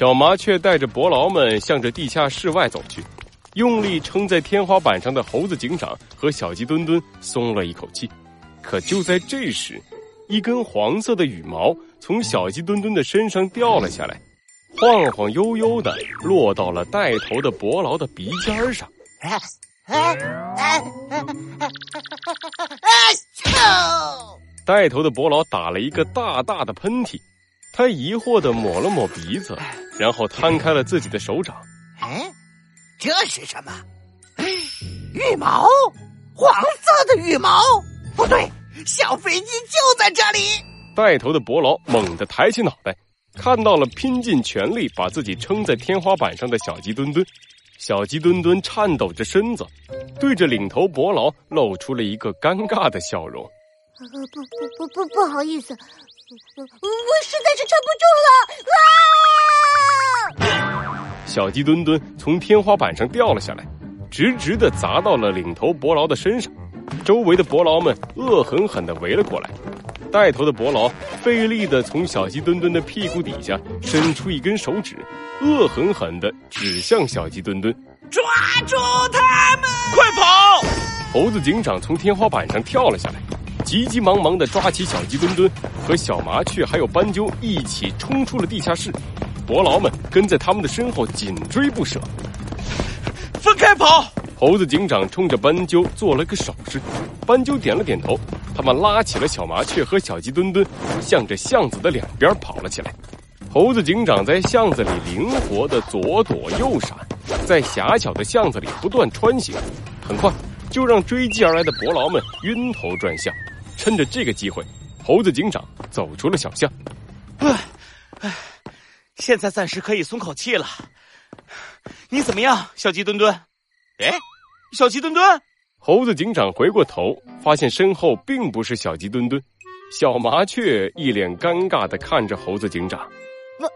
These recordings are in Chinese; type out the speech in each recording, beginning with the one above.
小麻雀带着伯劳们向着地下室外走去，用力撑在天花板上的猴子警长和小鸡墩墩松了一口气。可就在这时，一根黄色的羽毛从小鸡墩墩的身上掉了下来，晃晃悠悠的落到了带头的伯劳的鼻尖上。带头的伯劳打了一个大大的喷嚏，他疑惑的抹了抹鼻子，然后摊开了自己的手掌。哎，这是什么？羽毛，黄色的羽毛？不对，小飞机就在这里。带头的伯劳猛地抬起脑袋，看到了拼尽全力把自己撑在天花板上的小鸡墩墩。小鸡墩墩颤抖着身子，对着领头伯劳露出了一个尴尬的笑容。呃，不不不不，不好意思，我我实在是撑不住小鸡墩墩从天花板上掉了下来，直直的砸到了领头伯劳的身上。周围的伯劳们恶狠狠地围了过来，带头的伯劳费力地从小鸡墩墩的屁股底下伸出一根手指，恶狠狠地指向小鸡墩墩，抓住他们，快跑！猴子警长从天花板上跳了下来。急急忙忙地抓起小鸡墩墩和小麻雀，还有斑鸠一起冲出了地下室。伯劳们跟在他们的身后紧追不舍。分开跑！猴子警长冲着斑鸠做了个手势，斑鸠点了点头。他们拉起了小麻雀和小鸡墩墩，向着巷子的两边跑了起来。猴子警长在巷子里灵活的左躲右闪，在狭小的巷子里不断穿行，很快就让追击而来的伯劳们晕头转向。趁着这个机会，猴子警长走出了小巷。唉，唉，现在暂时可以松口气了。你怎么样，小鸡墩墩？哎，小鸡墩墩！猴子警长回过头，发现身后并不是小鸡墩墩，小麻雀一脸尴尬的看着猴子警长。不，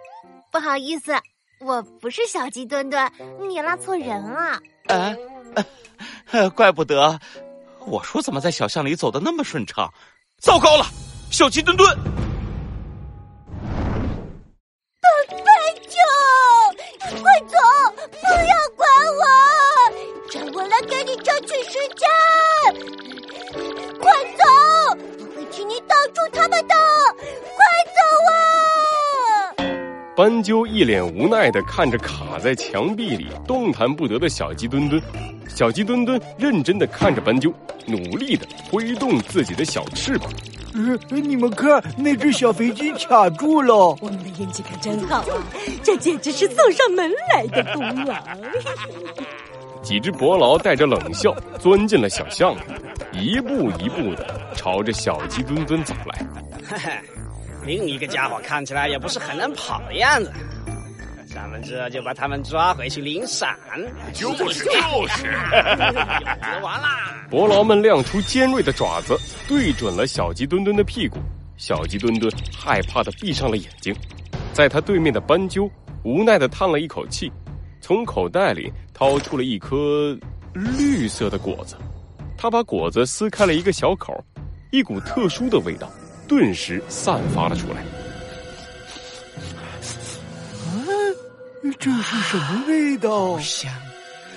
不好意思，我不是小鸡墩墩，你拉错人了。啊，怪不得。我说怎么在小巷里走的那么顺畅？糟糕了，小鸡墩墩！给你争取时间。快走，我会替你挡住他们的。快走啊！斑鸠一脸无奈的看着卡在墙壁里动弹不得的小鸡墩墩。小鸡墩墩认真的看着斑鸠，努力的挥动自己的小翅膀。呃，你们看，那只小飞机卡住了。我们的运气可真好啊！这简直是送上门来的功劳。几只伯劳带着冷笑钻进了小巷里，一步一步的朝着小鸡墩墩走来。嘿嘿，另一个家伙看起来也不是很能跑的样子。咱们这就把他们抓回去领赏。就是就是，完啦！伯劳们亮出尖锐的爪子，对准了小鸡墩墩的屁股。小鸡墩墩害怕的闭上了眼睛。在他对面的斑鸠无奈的叹了一口气，从口袋里掏出了一颗绿色的果子。他把果子撕开了一个小口，一股特殊的味道顿时散发了出来。这是什么味道？好香，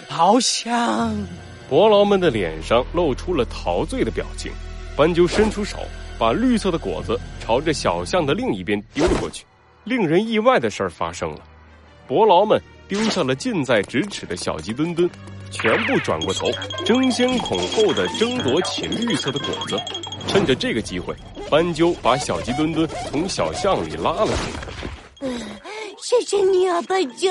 好香！伯劳们的脸上露出了陶醉的表情。斑鸠伸出手，把绿色的果子朝着小巷的另一边丢了过去。令人意外的事儿发生了，伯劳们丢下了近在咫尺的小鸡墩墩，全部转过头，争先恐后的争夺起绿色的果子。趁着这个机会，斑鸠把小鸡墩墩从小巷里拉了出来。谢谢你啊，斑鸠。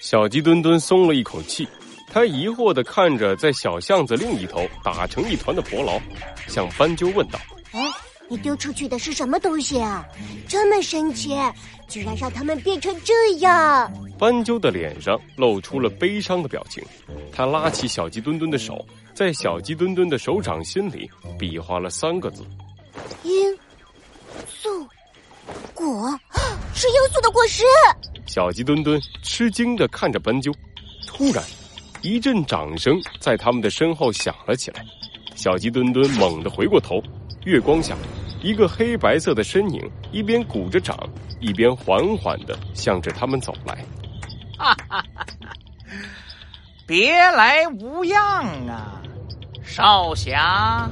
小鸡墩墩松了一口气，他疑惑的看着在小巷子另一头打成一团的伯劳，向斑鸠问道：“哎，你丢出去的是什么东西啊？这么神奇，居然让他们变成这样！”斑鸠的脸上露出了悲伤的表情，他拉起小鸡墩墩的手，在小鸡墩墩的手掌心里比划了三个字：“罂粟果。”是罂粟的果实。小鸡墩墩吃惊的看着斑鸠，突然，一阵掌声在他们的身后响了起来。小鸡墩墩猛地回过头，月光下，一个黑白色的身影一边鼓着掌，一边缓缓的向着他们走来。哈哈哈！别来无恙啊，少侠。